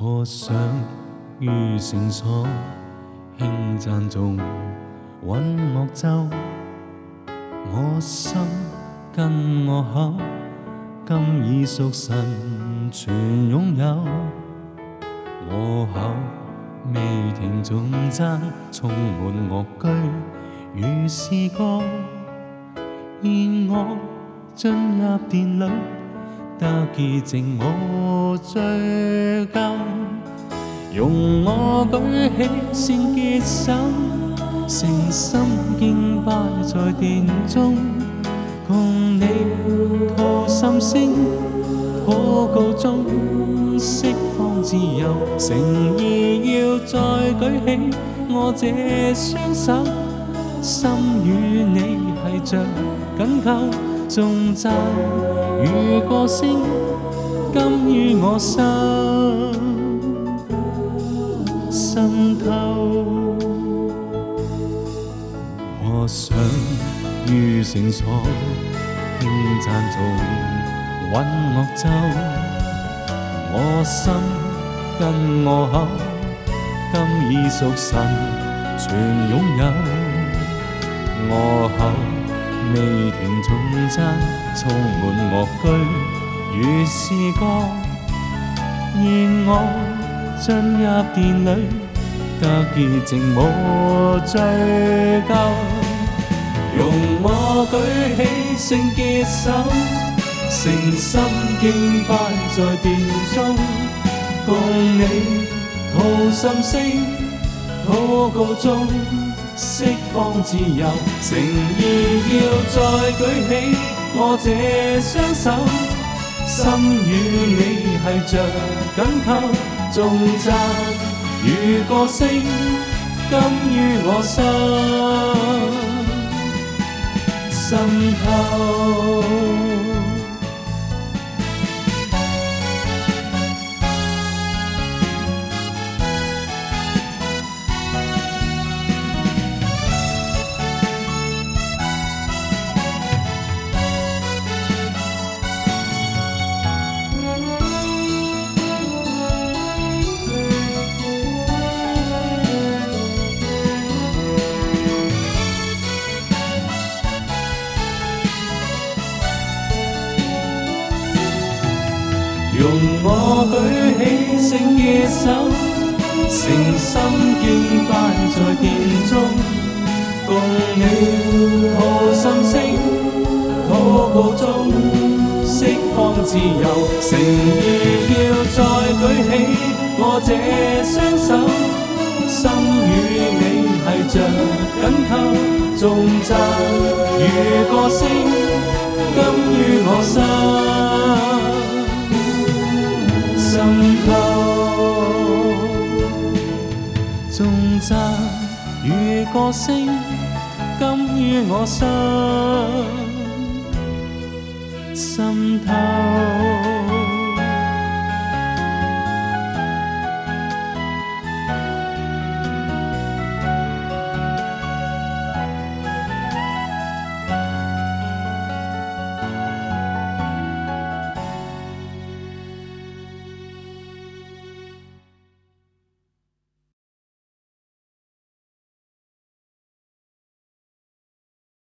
和想于绳索轻赞颂，韵乐奏。我心跟我口，今已属神全拥有。我口未停颂赞，充满乐句如是歌。愿我进入殿里，得洁净无罪疚。容我举起先结手，诚心敬拜在殿中，共你吐心声，祷告中释放自由，诚意要再举起我这双手，心与你系着紧扣，众赞如歌声，甘于我心。我想於繩索輕讚頌韻樂奏，我心跟我口，今已屬神全擁有。我口未停重讚，充滿樂句與詩歌，現我進入殿裏，得潔淨無追究。同我举起圣洁手，诚心敬拜在殿中，共你吐心声，祷告中释放自由，诚意要再举起我这双手，心与你系着紧扣，众赞如歌声，甘于我心。渗透。容我舉起聖潔手，誠心敬拜在殿中，共你吐心聲，吐告中釋放自由，誠意要再舉起我這雙手，心與你係着緊扣，重讚如歌聲。赞与歌声，甘于我心。